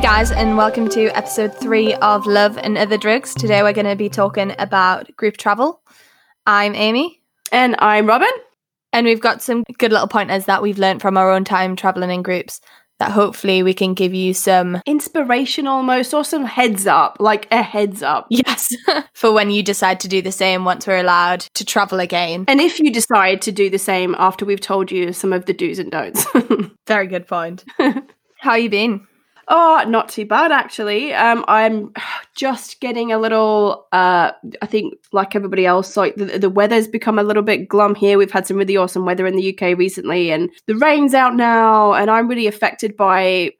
Hey guys, and welcome to episode three of Love and Other Drugs. Today we're going to be talking about group travel. I'm Amy, And I'm Robyn. and we've got some good little pointers that we've learned from our own time traveling in groups that hopefully we can give you some Inspiration almost, or some heads up, like a heads up. yes for when you decide to do the same once we're allowed to travel again. And if you decide to do the same after we've told you some of the do's and don'ts. Very good point. How you been? Oh, not too bad actually. Um, I'm just getting a little. Uh, I think like everybody else, like the, the weather's become a little bit glum here. We've had some really awesome weather in the UK recently, and the rain's out now, and I'm really affected by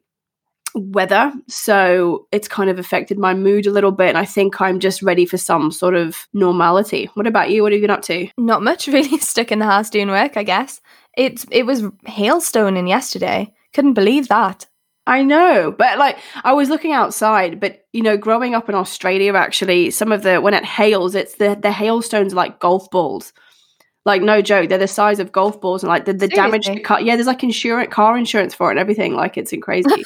weather so it's kind of affected my mood a little bit and i think i'm just ready for some sort of normality what about you what have you been up to Not much, really. Stuck in the house doing work, I guess. It's it was hailstoning yesterday. Couldn't believe that. I know, but like I was looking outside, but you know, growing up in Australia, actually, some of the when it hails, it's the the hailstones are like golf balls. Like no joke, they're the size of golf balls, and like the, the damage to car. Yeah, there's like insurance, car insurance for it, and everything. Like it's crazy.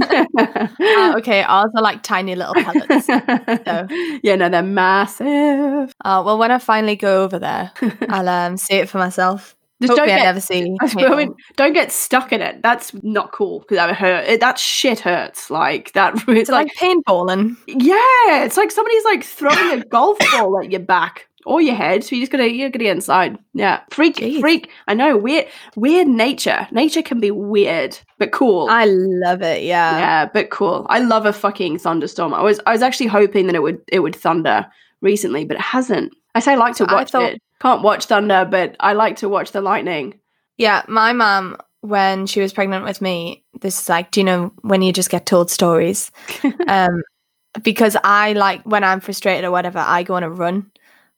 Uh, okay, ours are like tiny little pellets. so. Yeah, no, they're massive. Uh, well, when I finally go over there, I'll um, see it for myself. Just Hopefully, don't I get, never see. I don't get stuck in it. That's not cool because that hurt. It, that shit hurts. Like that. It's It's like like paintballing. Yeah, it's like somebody's like throwing a golf ball at your back or your head. So you just gotta you gotta get inside. Yeah, freak, Jeez. freak. I know weird, weird nature. Nature can be weird but cool. I love it. Yeah. yeah, but cool. I love a fucking thunderstorm. I was I was actually hoping that it would it would thunder recently, but it hasn't. I say I like to I watch thought- it. Can't watch thunder, but I like to watch the lightning. Yeah. My mum, when she was pregnant with me, this is like, do you know when you just get told stories? um, because I like when I'm frustrated or whatever, I go on a run.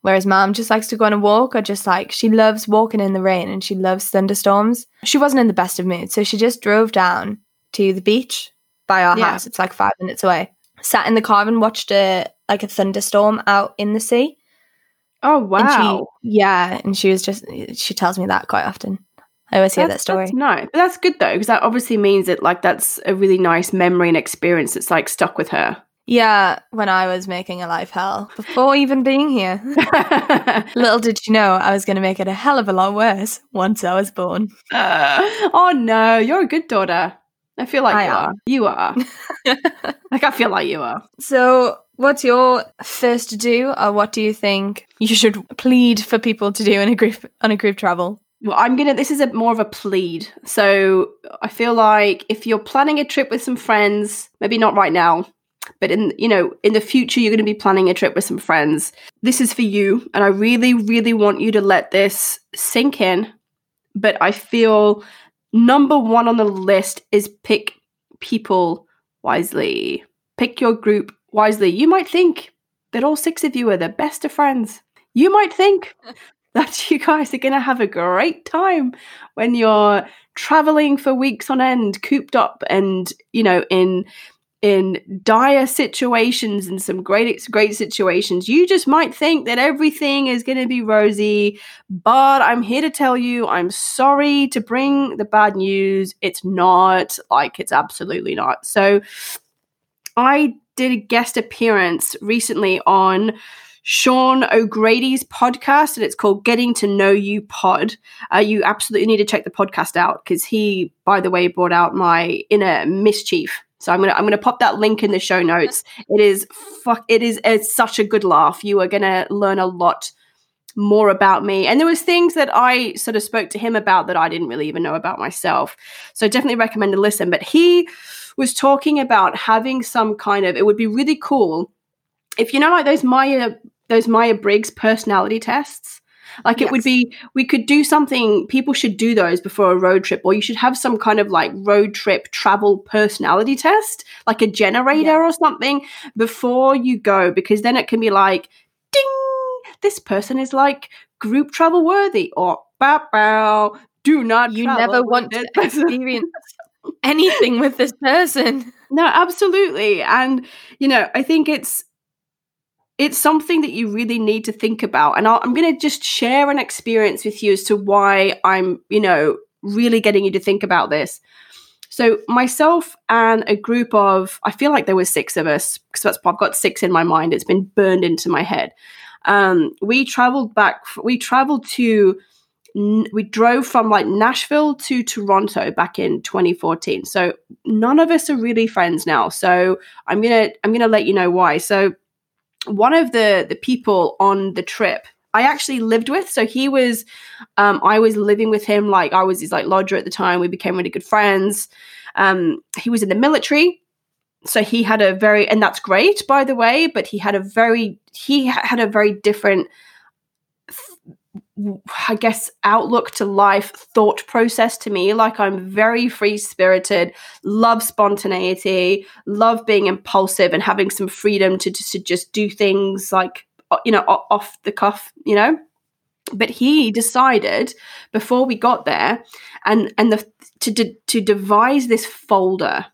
Whereas mom just likes to go on a walk or just like she loves walking in the rain and she loves thunderstorms. She wasn't in the best of moods, so she just drove down to the beach by our Yeah. house. It's like five minutes away. Sat in the car and watched a like a thunderstorm out in the sea. Oh And wow. she, yeah, and she was just she tells me that quite often. I always hear that story. That's nice. But that's good though, because that obviously means that like that's a really nice memory and experience that's like stuck with her. Yeah, when I was making a life hell before even being here. Little did you know I was going to make it a hell of a lot worse once I was born. Uh, oh no, you're a good daughter. I feel like I you am. are. You are. like I feel like you are. So, what's your first do, or what do you think you should plead for people to do in a group on a group travel? Well, I'm gonna. This is a more of a plead. So I feel like if you're planning a trip with some friends, maybe not right now, but in you know in the future you're going to be planning a trip with some friends. This is for you, and I really, really want you to let this sink in. But I feel number one on the list is pick people wisely. Pick your group wisely. You might think that all six of you are the best of friends. You might think that you guys are going to have a great time when you're traveling for weeks on end cooped up and you know in in dire situations and some great great situations you just might think that everything is going to be rosy but i'm here to tell you i'm sorry to bring the bad news it's not like it's absolutely not so i did a guest appearance recently on Sean O'Grady's podcast, and it's called Getting to Know You Pod. Uh, you absolutely need to check the podcast out because he, by the way, brought out my inner mischief. So I'm gonna I'm gonna pop that link in the show notes. It is fuck. It is it's such a good laugh. You are gonna learn a lot more about me. And there was things that I sort of spoke to him about that I didn't really even know about myself. So definitely recommend to listen. But he was talking about having some kind of. It would be really cool if you know like those Maya those Myers-Briggs personality tests. Like it would be, we could do something, people should do those before a road trip, or you should have some kind of like road trip travel personality test, like a generator Yeah. or something before you go, because then it can be like, ding, this person is like group travel worthy, or bow, bow, do not You never want to experience anything with this person. No, absolutely. And you know, I think it's it's something that you really need to think about. And I'll, I'm going to just share an experience with you as to why I'm, you know, really getting you to think about this. So myself and a group of, I feel like there were six of us because that's I've got six in my mind. It's been burned into my head. Um, we traveled back. We traveled to. We drove from like Nashville to Toronto back in 2014. So none of us are really friends now. So I'm gonna I'm gonna let you know why. So one of the the people on the trip I actually lived with. So he was, um, I was living with him. Like I was his like lodger at the time. We became really good friends. Um, he was in the military, so he had a very, and that's great by the way. But he had a very, he had a very different, I guess, outlook to life, thought process to me. Like I'm very free spirited, love spontaneity, love being impulsive and having some freedom to, to, to just do things like you know, off the cuff, you know. But he decided before we got there, and and the to de- to devise this folder.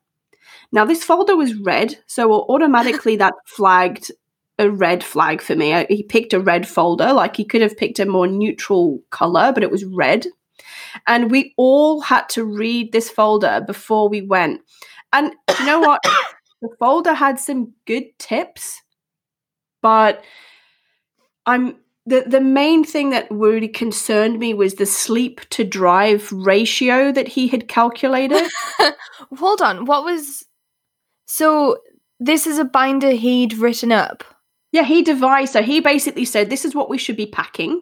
Now this folder was red, so automatically that flagged a red flag for me. He picked a red folder, like he could have picked a more neutral color, but it was red. And we all had to read this folder before we went. And you know what? the folder had some good tips, but I'm the the main thing that really concerned me was the sleep to drive ratio that he had calculated. Hold on, what was so this is a binder he'd written up. Yeah, he devised. So he basically said, "This is what we should be packing."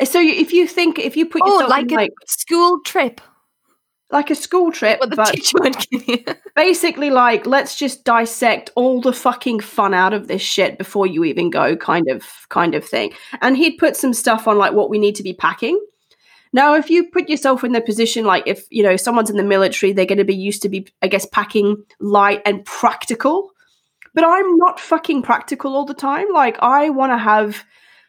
Uh, so if you think, if you put oh, yourself like in, a like, school trip, like a school trip, but teacher would give you. basically like let's just dissect all the fucking fun out of this shit before you even go, kind of kind of thing. And he'd put some stuff on like what we need to be packing. Now, if you put yourself in the position like if you know someone's in the military, they're going to be used to be, I guess, packing light and practical. But I'm not fucking practical all the time. Like I want to have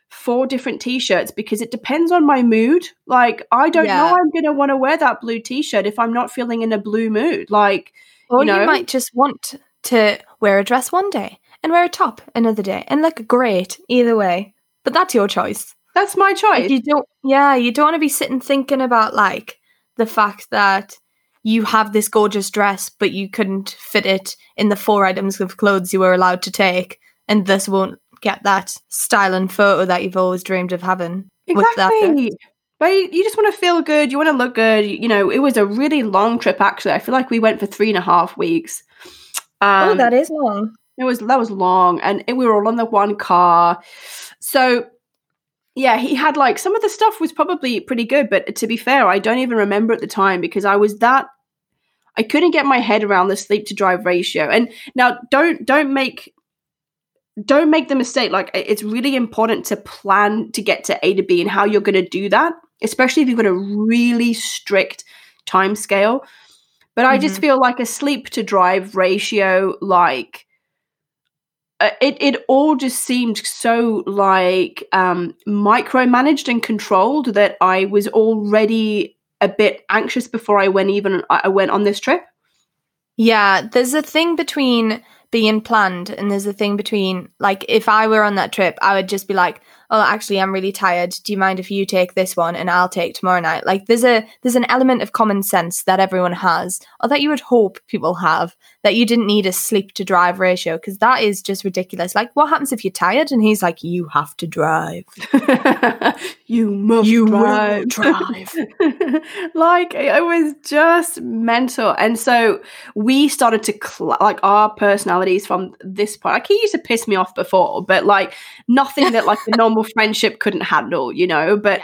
four different t-shirts because it depends on my mood. Like I don't yeah. know I'm going to want to wear that blue t-shirt if I'm not feeling in a blue mood. Like or you, know, you might just want to wear a dress one day and wear a top another day and look great either way. But that's your choice. That's my choice. Like you don't yeah, you don't want to be sitting thinking about like the fact that you have this gorgeous dress but you couldn't fit it in the four items of clothes you were allowed to take and this won't get that style and photo that you've always dreamed of having. Exactly. But you just want to feel good. You want to look good. You know, it was a really long trip. Actually, I feel like we went for three and a half weeks. Oh, um, oh, that is long. It was that was long, and it, we were all on the one car. So, yeah, he had like some of the stuff was probably pretty good, but to be fair, I don't even remember at the time because I was that I couldn't get my head around the sleep to drive ratio. And now, don't don't make don't make the mistake. Like it's really important to plan to get to A to B and how you're going to do that, especially if you've got a really strict time scale. But mm-hmm. I just mm-hmm. feel like a sleep to drive ratio, like uh, it, it all just seemed so like um, micromanaged and controlled that I was already a bit anxious before I went even I went on this trip. Yeah, there's a thing between being planned and there's a thing between like if I were on that trip, I would just be like, oh actually i'm really tired. Do you mind if you take this one and i'll take tomorrow night? Like there's a there's an element of common sense that everyone has or that you would hope people have that you didn't need a sleep to drive ratio because that is just ridiculous. Like what happens if you're tired? And he's like you have to drive. You must you drive, drive. like it was just mental. And so we started to cl- like our personalities from this point like he used to piss me off before but like nothing that like the normal normal friendship couldn't handle, you know, but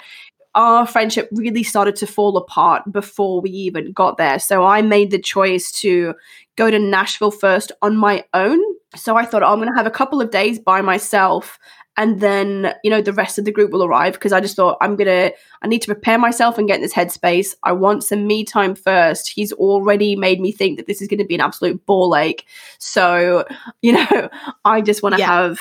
our friendship really started to fall apart before we even got there. So I made the choice to go to Nashville first on my own. So I thought, oh, I'm going to have a couple of days by myself and then you know the rest of the group will arrive because i just thought i'm gonna i need to prepare myself and get in this headspace i want some me time first he's already made me think that this is gonna be an absolute ball ache so you know i just want to yeah. have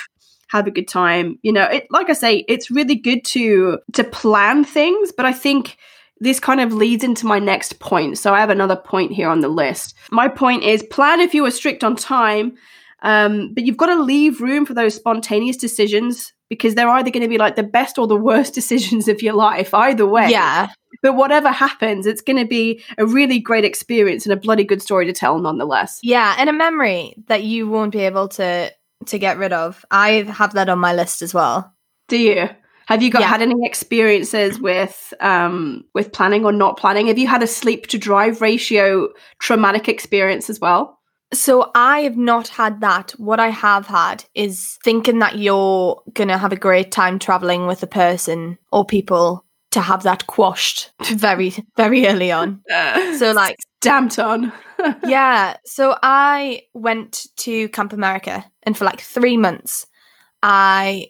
have a good time. You know, it like I say, it's really good to to plan things, but I think this kind of leads into my next point. So I have another point here on the list. My point is plan if you are strict on time, um, but you've got to leave room for those spontaneous decisions because they're either going to be like the best or the worst decisions of your life. Either way, yeah. but whatever happens, it's going to be a really great experience and a bloody good story to tell, nonetheless. Yeah, and a memory that you won't be able to to get rid of. I have that on my list as well. Do you? Have you got Yeah. had any experiences with um with planning or not planning? Have you had a sleep to drive ratio traumatic experience as well? So I have not had that. What I have had is thinking that you're gonna have a great time traveling with a person or people to have that quashed very, very early on. So like Damped on. Yeah. So I went to Camp America and for like three months I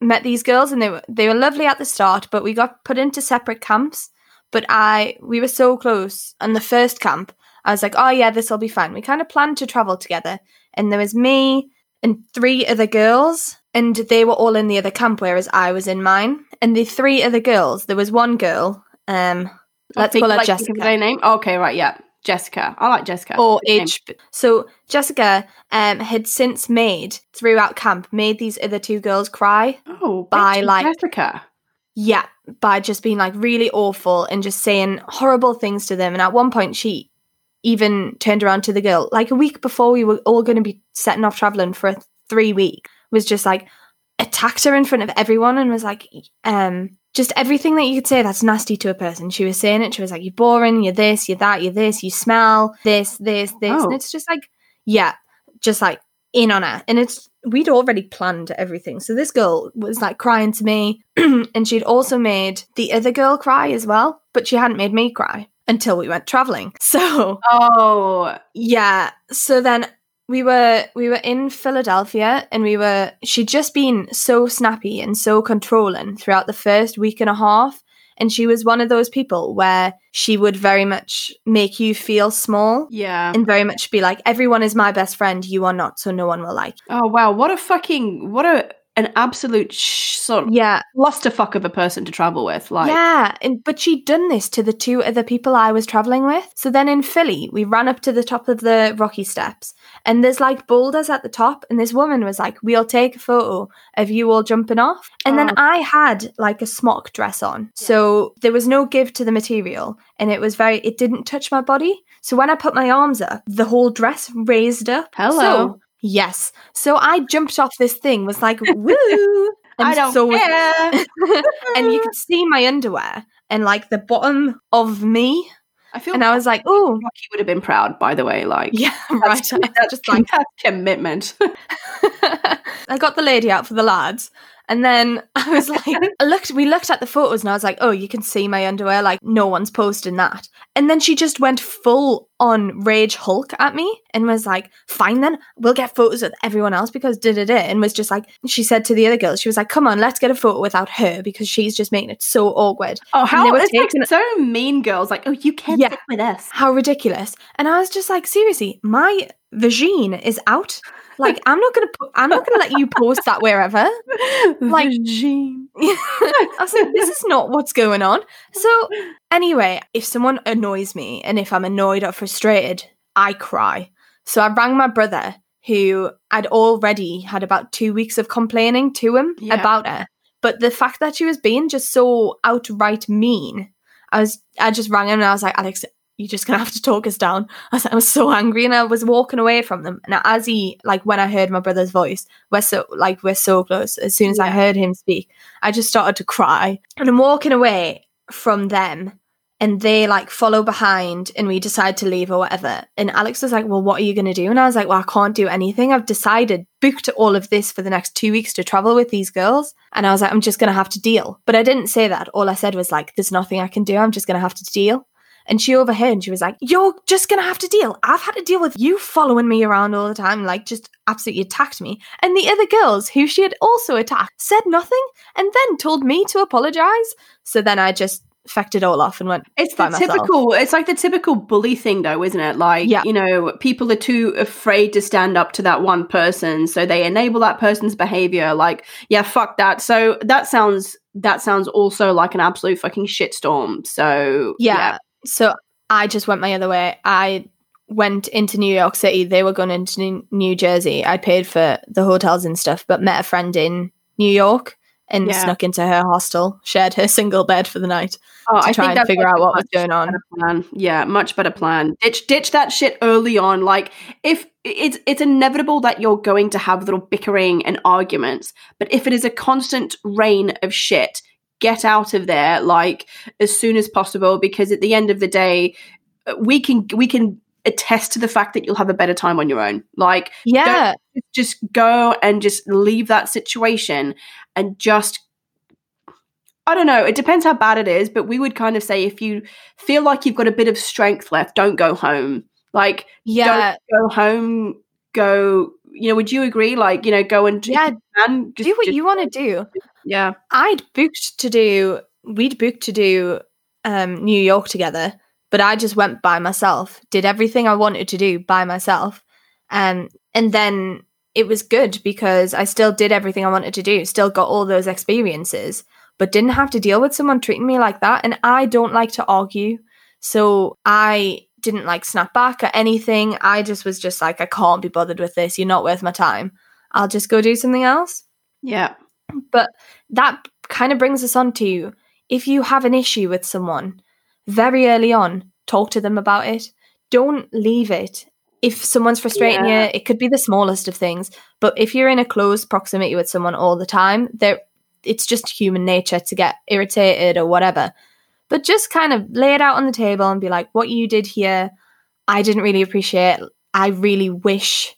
met these girls and they were they were lovely at the start, but we got put into separate camps. But I we were so close. And the first camp, I was like, Oh yeah, this will be fun. We kind of planned to travel together. And there was me and three other girls, and they were all in the other camp, whereas I was in mine. And the three other girls, there was one girl, um, let's Think- call her like, Jessica name. Okay, right, yeah. Jessica. I like Jessica. or age. So Jessica um had since made throughout camp made these other two girls cry. Oh, by, like- Jessica. Yeah, by just being like really awful and just saying horrible things to them. And at one point, she even turned around to the girl like a week before we were all going to be setting off traveling for a three week was just like attacked her in front of everyone and was like um just everything that you could say that's nasty to a person. She was saying it she was like you're boring you're this you're that you're this you smell this this this. Oh. and it's just like yeah just like in on her. And it's we'd already planned everything. So this girl was like crying to me and she'd also made the other girl cry as well but she hadn't made me cry until we went traveling. So Oh, yeah. So then we were we were in Philadelphia and we were she'd just been so snappy and so controlling throughout the first week and a half. And she was one of those people where she would very much make you feel small yeah. and very much be like, everyone is my best friend, you are not, so no one will like. you." Oh wow, what a fucking what a an absolute sh- sort of Yeah. lost a fuck of a person to travel with. Like, yeah, and but she'd done this to the two other people I was traveling with. So then in Philly, we ran up to the top of the rocky steps, and there's like boulders at the top, and this woman was like, "We'll take a photo of you all jumping off." And then Oh. I had like a smock dress on, so there was no give to the material, and it was very, it didn't touch my body. So when I put my arms up, the whole dress raised up. Hello. So, yes. So I jumped off this thing, was like, "Woo!" And I don't so care. and you could see my underwear and like the bottom of me, I feel and I was like, "Oh, Rocky would have been proud, by the way. Like, yeah, right." that's, that's just like, that's commitment. I got the lady out for the lads, and then I was like, I looked. We looked at the photos, and I was like, "Oh, you can see my underwear. Like, no one's posting that." And then she just went full on rage Hulk at me, and was like, "Fine, then we'll get photos with everyone else because da da da." And was just like, she said to the other girls, she was like, "Come on, let's get a photo without her because she's just making it so awkward." oh, how were it's like so mean, girls. Like, oh, you can't Yeah. sit with us. how ridiculous and i was just like seriously my vagine is out like i'm not gonna po- i'm not gonna let you post that wherever. Like- i was like this is not what's going on. So anyway if someone annoys me and if i'm annoyed or frustrated i cry. So i rang my brother who i'd already had about two weeks of complaining to him Yeah. about her but the fact that she was being just so outright mean i was i just rang him and i was like alex you're just gonna have to talk us down. I was, I was so angry and I was walking away from them. And as he, like, when I heard my brother's voice, we're so, like, we're so close. As soon as I heard him speak, I just started to cry. And I'm walking away from them and they, like, follow behind and we decide to leave or whatever. And Alex was like, Well, what are you gonna do? And I was like, Well, I can't do anything. I've decided, booked all of this for the next two weeks to travel with these girls. And I was like, I'm just gonna have to deal. But I didn't say that. All I said was, like, There's nothing I can do. I'm just gonna have to deal. And she overheard and she was like, You're just gonna have to deal. I've had to deal with you following me around all the time, like just absolutely attacked me. And the other girls who she had also attacked said nothing and then told me to apologize. So then I just fecked it all off and went, It's the myself. typical. It's like the typical bully thing, though, isn't it? Like, Yeah. you know, people are too afraid to stand up to that one person, so they enable that person's behavior. Like, yeah, fuck that. So that sounds that sounds also like an absolute fucking shitstorm. So Yeah. So I just went my other way. I went into New York City. They were going into New- Jersey. I paid for the hotels and stuff, but met a friend in New York and Yeah. snuck into her hostel, shared her single bed for the night. Oh, to I try and figure out what was going on. plan. Yeah, much better plan. Ditch ditch that shit early on. Like if it's it's inevitable that you're going to have little bickering and arguments, but if it is a constant rain of shit, get out of there like as soon as possible because at the end of the day, we can we can attest to the fact that you'll have a better time on your own. Like Yeah. just go and just leave that situation and just I don't know, it depends how bad it is, but we would kind of say if you feel like you've got a bit of strength left, don't go home. Like Yeah. go home, go, you know, would you agree like, you know, go and Yeah. just Do what just- you want to do. Yeah. I'd booked to do we'd booked to do um New York together, but I just went by myself, did everything I wanted to do by myself. Um and then it was good because I still did everything I wanted to do, still got all those experiences, but didn't have to deal with someone treating me like that. And I don't like to argue. So I didn't like snap back at anything. I just was just like, I can't be bothered with this. You're not worth my time. I'll just go do something else Yeah. That kind of brings us on to if you have an issue with someone very early on, talk to them about it. Don't leave it. If someone's frustrating Yeah. you, it could be the smallest of things. But if you're in a close proximity with someone all the time, there it's just human nature to get irritated or whatever. But just kind of lay it out on the table and be like, what you did here, I didn't really appreciate. I really wish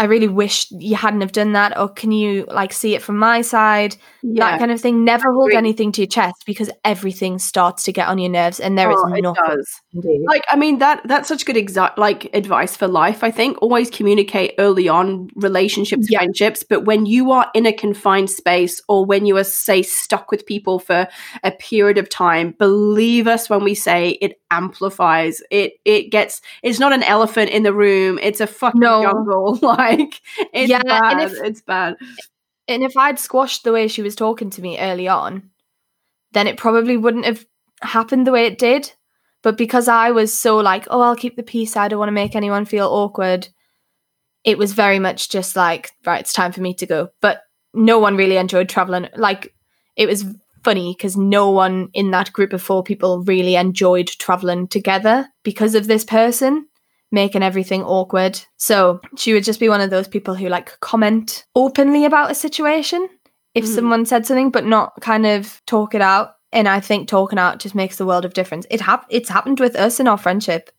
I really wish you hadn't have done that, or can you like see it from my side? Yeah. That kind of thing. Never hold anything to your chest because everything starts to get on your nerves, and there is Oh, it nothing does. you can do. like i mean that that's such good exact like advice for life i think always communicate early on relationships Yeah. friendships but when you are in a confined space or when you are say stuck with people for a period of time believe us when we say it amplifies it it gets it's not an elephant in the room it's a fucking No. jungle like it's Yeah, bad and if- it's bad And if I'd squashed the way she was talking to me early on, then it probably wouldn't have happened the way it did. But because I was so like, oh, I'll keep the peace, I don't want to make anyone feel awkward, it was very much just like, right, it's time for me to go. But no one really enjoyed traveling. Like, it was funny because no one in that group of four people really enjoyed traveling together because of this person making everything awkward. So she would just be one of those people who like comment openly about a situation if Mhm. someone said something, but not kind of talk it out. And I think talking out just makes the world of difference. It hap- it's happened with us in our friendship.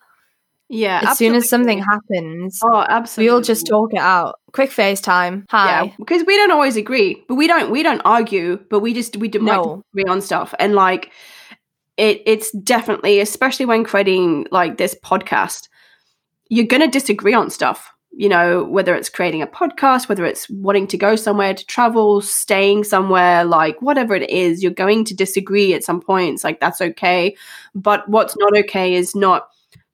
Yeah as soon as something happens, oh absolutely we all just talk it out. Quick FaceTime. Hi. Yeah, because we don't always agree, but we don't we don't argue, but we just we do might No. disagree on stuff, and like it it's definitely especially when creating like this podcast, you're gonna disagree on stuff. You know, whether it's creating a podcast, whether it's wanting to go somewhere to travel, staying somewhere, like whatever it is, you're going to disagree at some points. Like that's okay, but what's not okay is not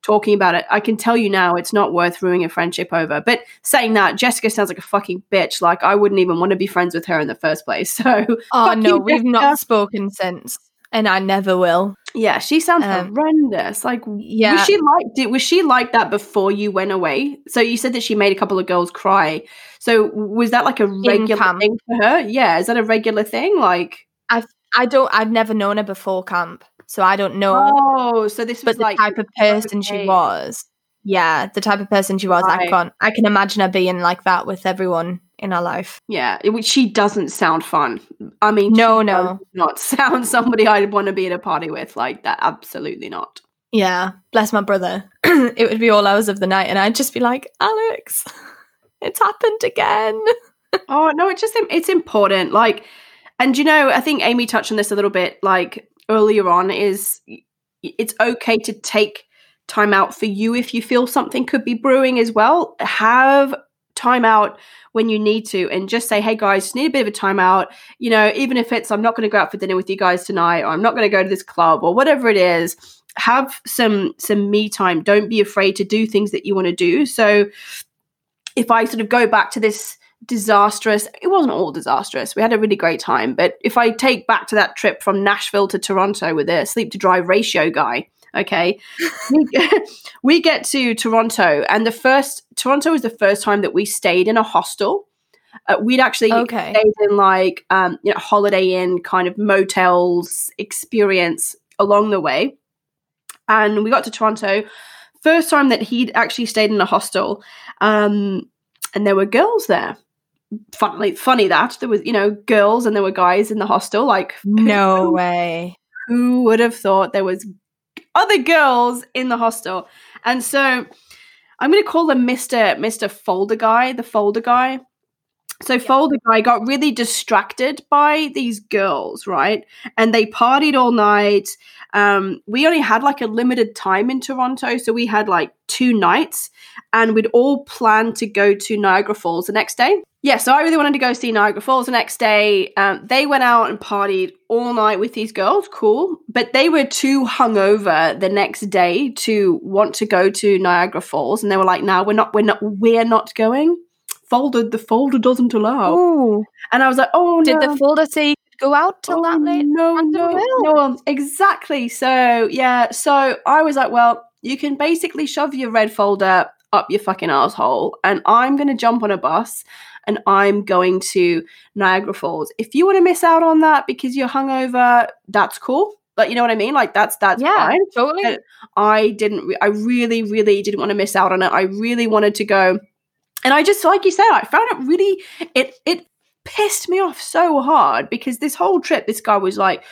talking about it. I can tell you now, it's not worth ruining a friendship over. But saying that, Jessica sounds like a fucking bitch. Like I wouldn't even want to be friends with her in the first place. So Oh no, we've not spoken since, and I never will. Yeah, she sounds Um, horrendous. Like, Yeah, was she like? Did, was she like that before you went away? So you said that she made a couple of girls cry. So was that like a regular thing for her? Yeah, is that a regular thing? Like, I I don't. I've never known her before camp, so I don't know. oh, so this was but the like type of person she was, yeah, the type of person she was, I can't. I can imagine her being like that with everyone in her life. Yeah, it, she doesn't sound fun. I mean, No, she no. does not sound somebody I'd want to be at a party with like that. Absolutely not. Yeah, bless my brother. it would be all hours of the night, and I'd just be like, Alex, it's happened again. Oh no, it's just it's important. Like, and you know, I think Amy touched on this a little bit. Like earlier on, is it's okay to take time out for you if you feel something could be brewing as well. Have time out when you need to and just say hey guys just need a bit of a time out. you know even if it's i'm not going to go out for dinner with you guys tonight or i'm not going to go to this club or whatever it is have some some me time don't be afraid to do things that you want to do so if i sort of go back to this disastrous it wasn't all disastrous we had a really great time but if i take back to that trip from nashville to toronto with a sleep to drive ratio guy okay we, we get to toronto and the first toronto was the first time that we stayed in a hostel Uh, we'd actually Okay. stayed in like um, you know Holiday Inn kind of motels experience along the way, and we got to Toronto. First time that he'd actually stayed in a hostel, um, and there were girls there. Funny, funny that there was you know girls and there were guys in the hostel. Like No way. who would have thought there was other girls in the hostel? And so I'm going to call them Mr. Mr. Folder Guy, the Folder Guy. So Folder Guy got really distracted by these girls, right? And they partied all night. Um, we only had like a limited time in Toronto, so we had like two nights, and we'd all planned to go to Niagara Falls the next day. Yeah, so I really wanted to go see Niagara Falls the next day. Um, they went out and partied all night with these girls, cool, but they were too hungover the next day to want to go to Niagara Falls, and they were like, "No, we're not, we're not, we're not going." Folder, the folder doesn't allow. Ooh. And I was like, "Oh Did no!" the folder say go out till that Oh, late? No, What no, no, exactly. So yeah, so I was like, well, you can basically shove your red folder up your fucking asshole, and I'm gonna jump on a bus and I'm going to Niagara Falls. If you want to miss out on that because you're hungover, that's cool. But you know what I mean? Like that's that's yeah, fine. totally. Uh, I didn't. Re- I really, really didn't want to miss out on it. I really wanted to go, and I just, like you said, I found it really. It it pissed me off so hard because this whole trip, this guy was like,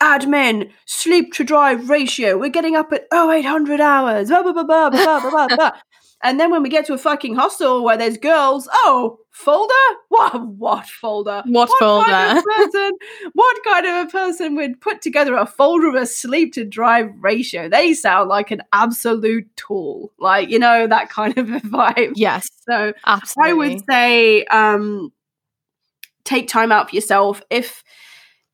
admin sleep to drive ratio. We're getting up at oh eight hundred hours. Blah blah blah blah blah blah blah. blah. And then when we get to a fucking hostel where there's girls, oh, folder? What what folder? What what folder? Kind of person, what kind of a person would put together a folder of a sleep to drive ratio? They sound like an absolute tool. Like, you know, that kind of a vibe. yes, So absolutely. I would say um take time out for yourself. If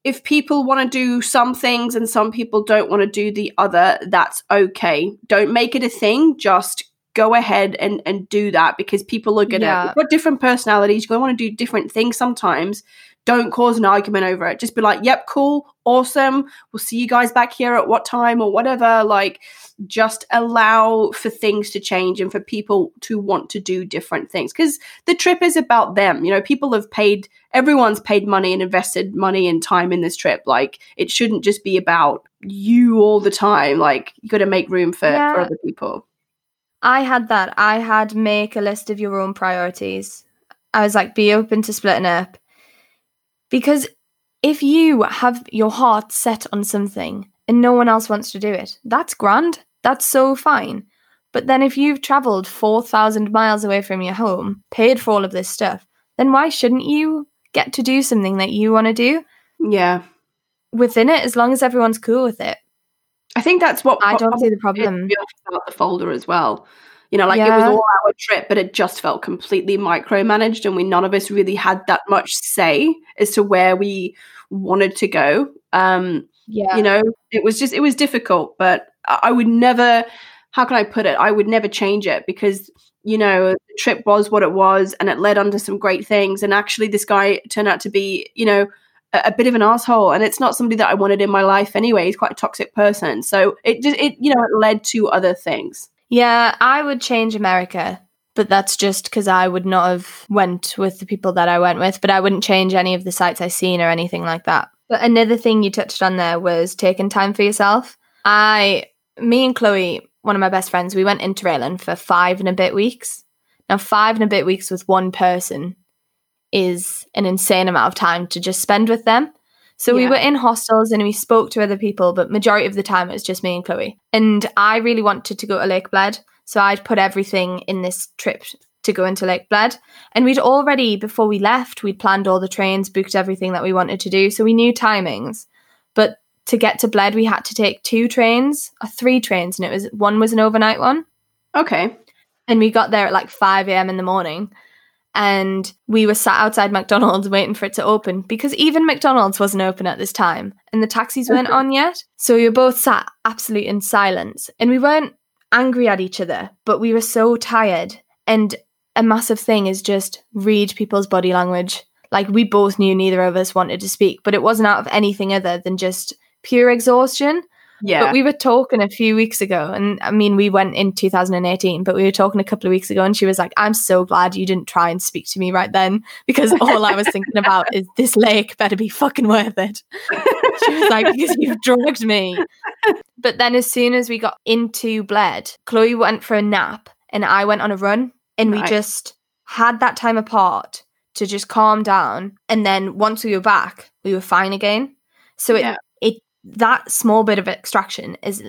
if people want to do some things and some people don't want to do the other, that's okay. Don't make it a thing. Just go ahead and and do that because people are gonna Yeah. got different personalities. You're gonna want to do different things sometimes. Don't cause an argument over it. Just be like, "Yep, cool, awesome. We'll see you guys back here at what time or whatever." Like, just allow for things to change and for people to want to do different things because the trip is about them. You know, people have paid, everyone's paid money and invested money and time in this trip. Like, it shouldn't just be about you all the time. Like, you got to make room for, Yeah. for other people. I had that. I had make a list of your own priorities. I was like, be open to splitting up. Because if you have your heart set on something and no one else wants to do it, that's grand. That's so fine. But then if you've traveled 4,000 miles away from your home, paid for all of this stuff, then why shouldn't you get to do something that you want to do Yeah. within it as long as everyone's cool with it? I think that's what I don't see the problem. about the folder as well. You know, like it was all our trip, but it just felt completely micromanaged, and we none of us really had that much say as to where we wanted to go. Um, Yeah. you know, it was just it was difficult, but I I would never. How can I put it? I would never change it because you know the trip was what it was, and it led on to some great things. And actually, this guy turned out to be, you know, a, bit of an asshole, and it's not somebody that I wanted in my life anyway. He's quite a toxic person, so it just it you know it led to other things. Yeah, I would change America, but that's just because I would not have went with the people that I went with. But I wouldn't change any of the sites I seen or anything like that. But another thing you touched on there was taking time for yourself. I, me and Chloe, one of my best friends, we went into interrailing for five and a bit weeks. Now, five and a bit weeks with one person is an insane amount of time to just spend with them. So we were in hostels and we spoke to other people, but majority of the time it was just me and Chloe. And I really wanted to go to Lake Bled, so I'd put everything in this trip to go into Lake Bled. And we'd already, before we left, we'd planned all the trains, booked everything that we wanted to do, so we knew timings. But to get to Bled, we had to take two trains, or three trains, and it was one was an overnight one Okay, and we got there at like 5 a.m. in the morning and we were sat outside McDonald's waiting for it to open because even McDonald's wasn't open at this time and the taxis weren't on yet. So we were both sat absolutely in silence and we weren't angry at each other, but we were so tired. And a massive thing is just read people's body language. Like we both knew neither of us wanted to speak, but it wasn't out of anything other than just pure exhaustion. Yeah. But we were talking a few weeks ago, and I mean, we went in 2018, but we were talking a couple of weeks ago, and she was like, I'm so glad you didn't try and speak to me right then because all I was thinking about is this lake better be fucking worth it. she was like, because you've drugged me. But then as soon as we got into Bled, Chloe went for a nap, and I went on a run, and we just had that time apart to just calm down. And then once we were back, we were fine again. So it, Yeah. That small bit of extraction is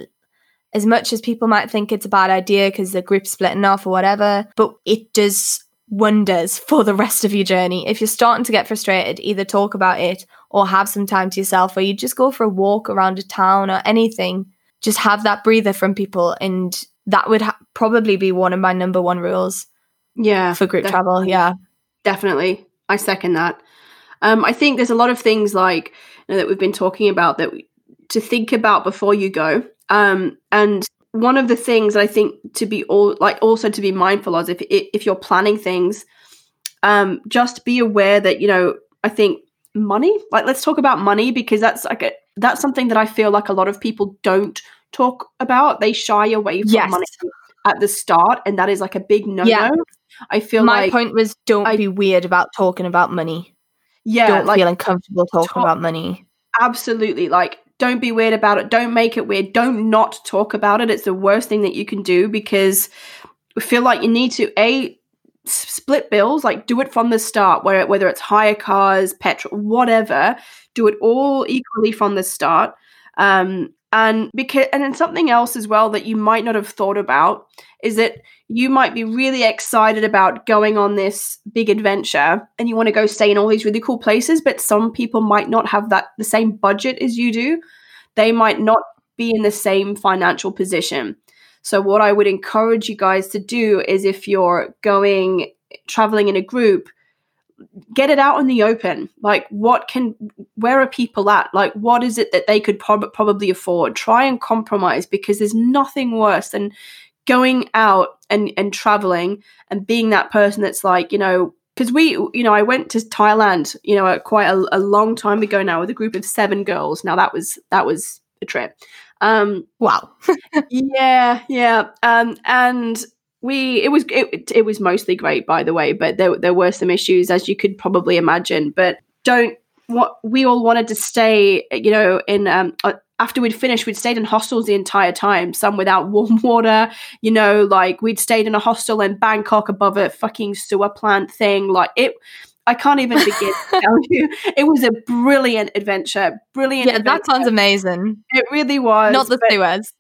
as much as people might think it's a bad idea because the group's splitting off or whatever, but it does wonders for the rest of your journey. If you're starting to get frustrated, either talk about it or have some time to yourself, or you just go for a walk around a town or anything. Just have that breather from people, and that would ha- probably be one of my number one rules yeah. for group travel. Yeah, Definitely. I second that. Um, I think there's a lot of things like you know, that we've been talking about that we, to think about before you go. Um, and one of the things I think to be all like also to be mindful of if if you're planning things, um, just be aware that you know I think money. Like let's talk about money because that's like a, that's something that I feel like a lot of people don't talk about. They shy away from Yes. money at the start, and that is like a big no no. Yeah. I feel my like point was don't I- be weird about talking about money. yeah, don't like feel uncomfortable talking talk- about money. absolutely like don't be weird about it. Don't make it weird. Don't not talk about it. It's the worst thing that you can do because I feel like you need to a split bills like do it from the start where whether it's hire cars petrol whatever do it all equally from the start. Um and because and then something else as well that you might not have thought about is that you might be really excited about going on this big adventure and you want to go stay in all these really cool places but some people might not have that the same budget as you do. They might not be in the same financial position. So what i would encourage you guys to do is if you're going traveling in a group get it out in the open. Like what can where are people at? Like what is it that they could prob- probably afford? Try and compromise because there's nothing worse than going out and and traveling and being that person that's like you know because we you know i went to thailand you know quite a, a long time ago now with a group of seven girls. Now that was that was a trip. Um Wow. yeah yeah. Um and we it was it, it was mostly great by the way but there, there were some issues as you could probably imagine but don't what we all wanted to stay you know in um uh, after we'd finished we'd stayed in hostels the entire time some without warm water you know like we'd stayed in a hostel in bangkok above a fucking sewer plant thing like it i can't even begin to tell you it was a brilliant adventure brilliant Yeah, that sounds amazing. it really was Not the sewers.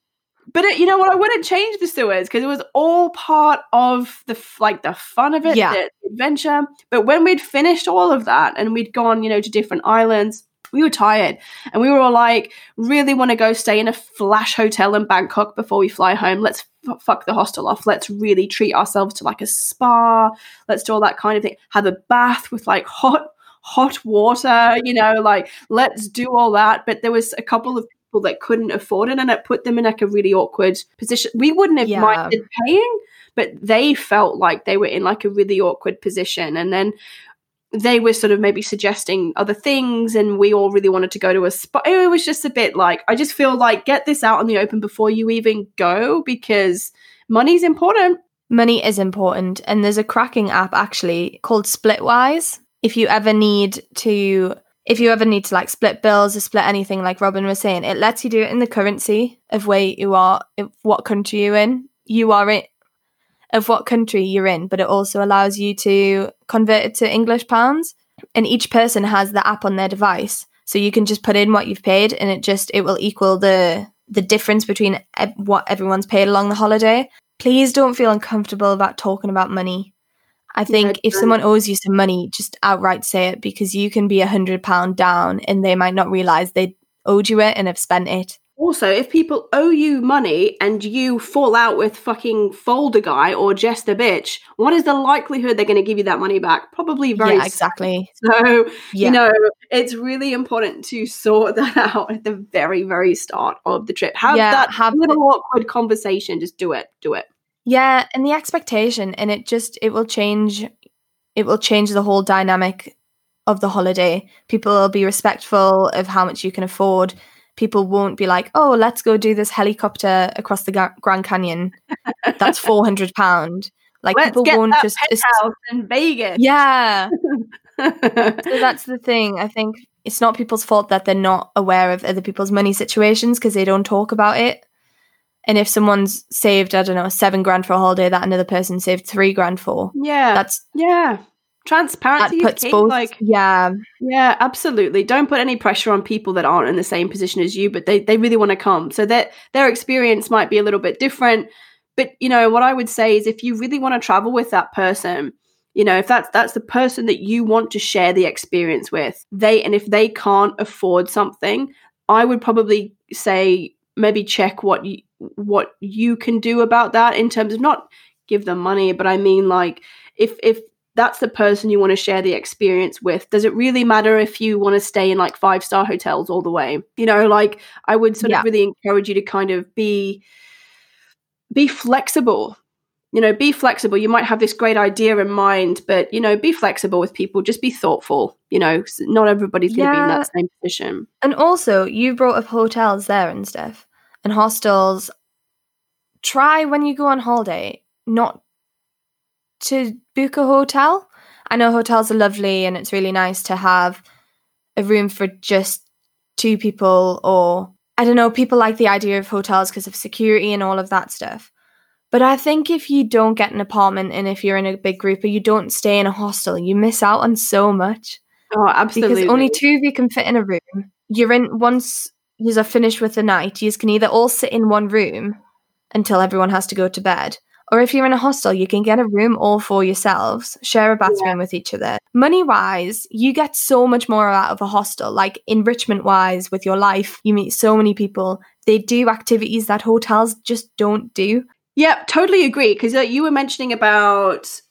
But it, you know what? I wouldn't change the sewers because it was all part of the like the fun of it, Yeah. the adventure. But when we'd finished all of that and we'd gone, you know, to different islands, we were tired and we were all like, really want to go stay in a flash hotel in Bangkok before we fly home. Let's f- fuck the hostel off. Let's really treat ourselves to like a spa. Let's do all that kind of thing. Have a bath with like hot hot water. You know, like let's do all that. But there was a couple of people that couldn't afford it and it put them in like a really awkward position. We wouldn't have Yeah. minded paying, but they felt like they were in like a really awkward position. And then they were sort of maybe suggesting other things and we all really wanted to go to a spot. It was just a bit like I just feel like get this out in the open before you even go because money's important. Money is important, and there's a cracking app actually called Splitwise. If you ever need to, if you ever need to like split bills or split anything, like Robyn was saying, it lets you do it in the currency of where you are, what country you're in. You are it of what country you're in, but it also allows you to convert it to English pounds. And each person has the app on their device, so you can just put in what you've paid, and it just it will equal the the difference between what everyone's paid along the holiday. Please don't feel uncomfortable about talking about money. I think if someone owes you some money, just outright say it because you can be a hundred pound down and they might not realize they owed you it and have spent it. Also, if people owe you money and you fall out with fucking folder guy or just a bitch, what is the likelihood they're going to give you that money back? Probably very yeah, exactly. So, Yeah. you know, it's really important to sort that out at the very, very start of the trip. Have Yeah, that have little awkward conversation. Just do it. Do it. Yeah, and the expectation and it just it will change it will change the whole dynamic of the holiday. People will be respectful of how much you can afford people won't be like, "Oh, let's go do this helicopter across the Ga- Grand Canyon. That's four hundred pound." Like Let's people won't just penthouse in Vegas. yeah. So that's the thing. I think it's not people's fault that they're not aware of other people's money situations because they don't talk about it. And if someone's saved, I don't know, seven grand for a holiday that another person saved three grand for, yeah, that's yeah. that Transparency is puts both. Like, yeah, yeah, absolutely. Don't put any pressure on people that aren't in the same position as you, but they, they really want to come. So that their experience might be a little bit different. But you know, what I would say is if you really want to travel with that person, you know, if that's that's the person that you want to share the experience with, they and if they can't afford something, I would probably say maybe check what you what you can do about that in terms of not give them money, but I mean like if if that's the person you want to share the experience with. Does it really matter if you want to stay in like five star hotels all the way? You know, like I would sort Yeah. of really encourage you to kind of be be flexible. You know, be flexible. You might have this great idea in mind, but you know, be flexible with people. Just be thoughtful. You know not everybody's going to be in that same position. and also you brought up hotels there and stuff and hostels. Try when you go on holiday not to book a hotel. I know hotels are lovely and it's really nice to have a room for just two people or I don't know, people like the idea of hotels because of security and all of that stuff. But I think if you don't get an apartment and if you're in a big group or you don't stay in a hostel, you miss out on so much Oh, absolutely. because only two of you can fit in a room. You're in once you are finished with the night, you can either all sit in one room until everyone has to go to bed. Or if you're in a hostel, you can get a room all for yourselves, share a bathroom with each other. Money wise, you get so much more out of a hostel. Like enrichment wise, with your life, you meet so many people. They do activities that hotels just don't do. Yeah, totally agree. Because uh, you were mentioning about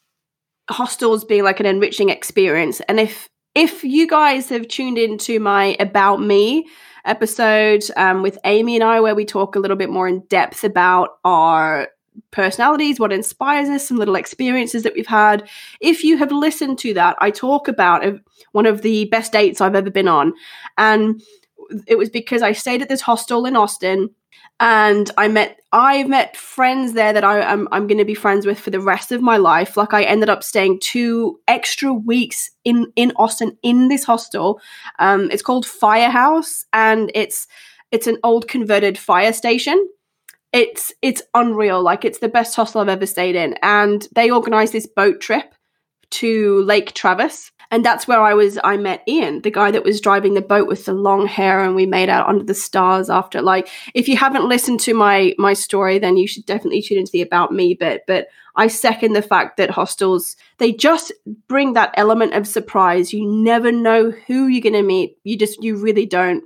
hostels being like an enriching experience, and if if you guys have tuned into my about me episode um, with Amy and I, where we talk a little bit more in depth about our personalities, what inspires us, some little experiences that we've had. If you have listened to that, I talk about uh, one of the best dates I've ever been on, and it was because I stayed at this hostel in Austin and I met I've met friends there that I, am I'm going to be friends with for the rest of my life. Like I ended up staying two extra weeks in in Austin in this hostel. Um, it's called Firehouse, and it's it's an old converted fire station. It's it's unreal. Like it's the best hostel I've ever stayed in, and they organized this boat trip to Lake Travis. And that's where I was. I met Ian, the guy that was driving the boat with the long hair, and we made out under the stars after. Like, if you haven't listened to my my story, then you should definitely tune into the about me bit. But I second the fact that hostels they just bring that element of surprise. You never know who you're going to meet. You just you really don't.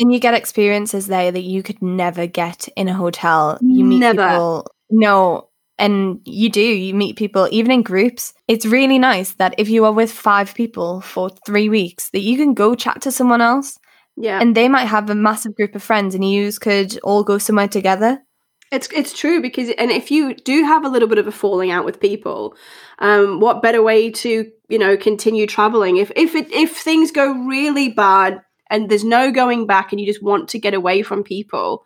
And you get experiences there that you could never get in a hotel. You meet Never. people. No. And you do, you meet people even in groups. It's really nice that if you are with five people for three weeks, that you can go chat to someone else Yeah, and they might have a massive group of friends and you could all go somewhere together. It's it's true because and if you do have a little bit of a falling out with people, um, what better way to you know continue traveling if if it if things go really bad and there's no going back and you just want to get away from people,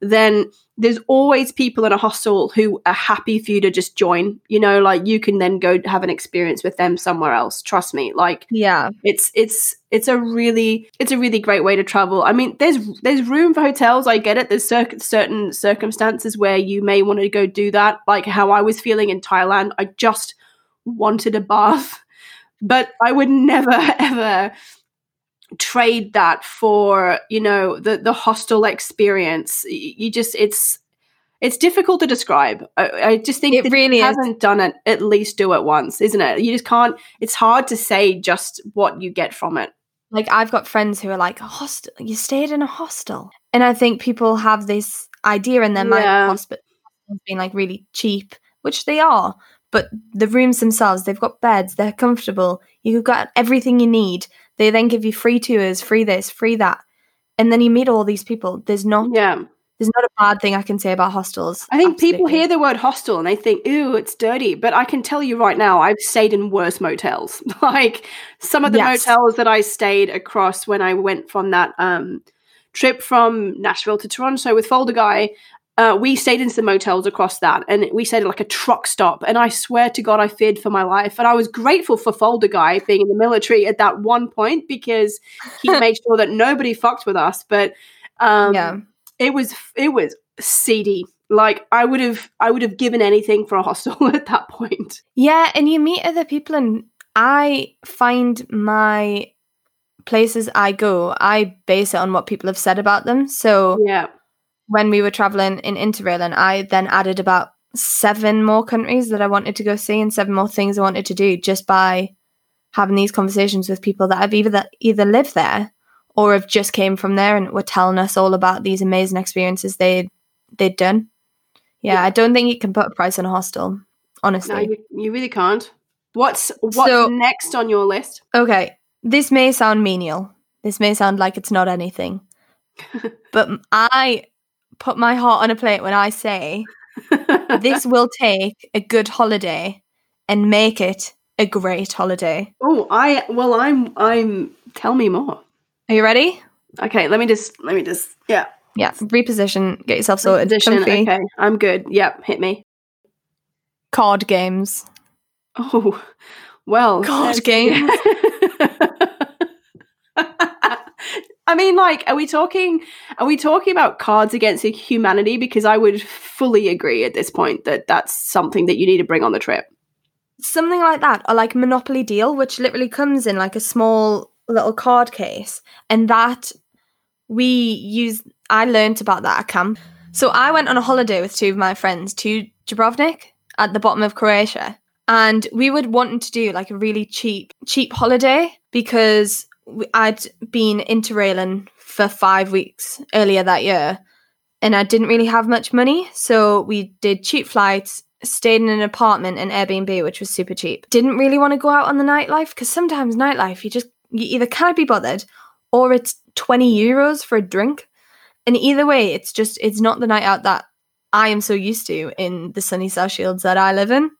then there's always people in a hostel who are happy for you to just join. You know, like you can then go have an experience with them somewhere else. Trust me, like Yeah. it's it's it's a really it's a really great way to travel i mean there's there's room for hotels i get it there's cir- certain circumstances where you may want to go do that like how i was feeling in thailand i just wanted a bath but i would never ever trade that for you know the the hostel experience you just it's it's difficult to describe. I, I just think It really if is. you haven't done it, at least do it once, isn't it? You just can't. It's hard to say just what you get from it. Like I've got friends who are like, hostel you stayed in a hostel. And I think people have this idea in their mind Yeah. of hospitals being like really cheap, which they are. But the rooms themselves, they've got beds, they're comfortable, you've got everything you need. They then give you free tours, free this, free that. And then you meet all these people. There's not Yeah, there's not a bad thing I can say about hostels. I think people hear the word hostel and they think, "Ooh, it's dirty." But I can tell you right now, I've stayed in worse motels. like some of the Yes. motels that I stayed across when I went from that um trip from Nashville to Toronto with Folder Guy, uh, we stayed in some motels across that and we stayed at like a truck stop. And I swear to God, I feared for my life. And I was grateful for Folder Guy being in the military at that one point because he made sure that nobody fucked with us. But um, yeah. it was, it was seedy. Like I would have, I would have given anything for a hostel at that point. Yeah. And you meet other people, and I find my places I go, I base it on what people have said about them. So Yeah. When we were traveling in Interrail, and I then added about seven more countries that I wanted to go see and seven more things I wanted to do just by having these conversations with people that have either either lived there or have just came from there and were telling us all about these amazing experiences they they'd done. Yeah, Yeah. I don't think you can put a price on a hostel, honestly. No, you, you really can't. What's what's So- next on your list? Okay, this may sound menial. This may sound like it's not anything. but I put my heart on a plate when I say this will take a good holiday and make it a great holiday. oh, I well, I'm I'm. Tell me more. Are you ready? Okay, let me just let me just yeah. Yeah, reposition, get yourself sorted. Position. Comfy. Okay, I'm good. Yep, hit me. Card games. Oh, well, Card games. I mean, like, are we talking? Are we talking about cards against humanity? Because I would fully agree at this point that that's something that you need to bring on the trip. Something like that, or like Monopoly Deal, which literally comes in like a small little card case, and that we use. I learnt about that at camp. So I went on a holiday with two of my friends to Dubrovnik at the bottom of Croatia, and we would wanting to do like a really cheap, cheap holiday because I'd been into interrailing for five weeks earlier that year, and I didn't really have much money, so we did cheap flights, stayed in an apartment in Airbnb, which was super cheap. Didn't really want to go out on the nightlife because sometimes nightlife you just you either can't be bothered or it's 20 euros for a drink. And either way, it's just it's not the night out that I am so used to in the sunny South Shields that I live in.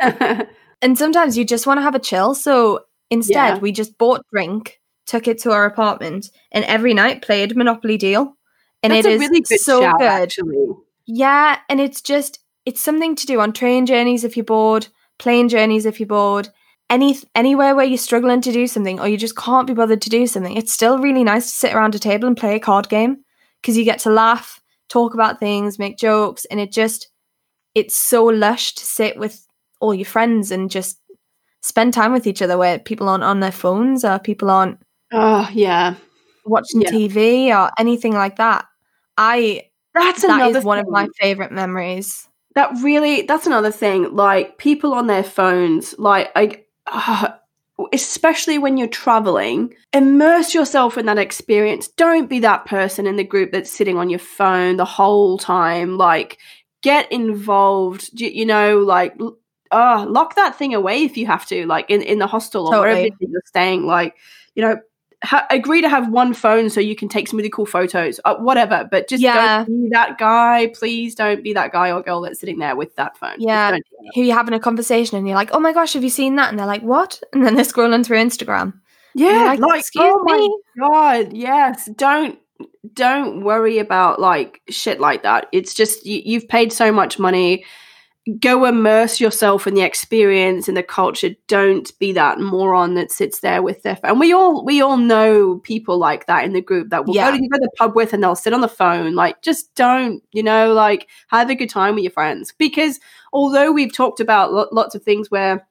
And sometimes you just want to have a chill. So instead, Yeah. we just bought drink, took it to our apartment, and every night played Monopoly Deal. And That's it a is really good so shout, good. actually. Yeah, and it's just it's something to do on train journeys if you're bored, plane journeys if you're bored, any anywhere where you're struggling to do something or you just can't be bothered to do something. It's still really nice to sit around a table and play a card game because you get to laugh, talk about things, make jokes, and it just it's so lush to sit with all your friends and just spend time with each other where people aren't on their phones or people aren't Oh yeah, watching Yeah. TV or anything like that. I that's that another is one of my favorite memories. that really that's another thing like people on their phones like i uh, especially when you're traveling immerse yourself in that experience don't be that person in the group that's sitting on your phone the whole time like get involved you, you know like uh, lock that thing away if you have to like in, in the hostel or wherever Totally. is you're staying like you know ha- agree to have one phone so you can take some really cool photos uh, whatever but just Yeah. don't be that guy please don't be that guy or girl that's sitting there with that phone Yeah. don't do that. who you're having a conversation and you're like, oh my gosh, have you seen that? And they're like, what? And then they're scrolling through Instagram. yeah like, like, "Excuse oh my god yes don't don't worry about like shit like that it's just you, you've paid so much money go immerse yourself in the experience and the culture don't be that moron that sits there with their phone. and we all we all know people like that in the group that will Yeah. go to, go to the pub with and they'll sit on the phone like just don't you know like have a good time with your friends because although we've talked about lo- lots of things where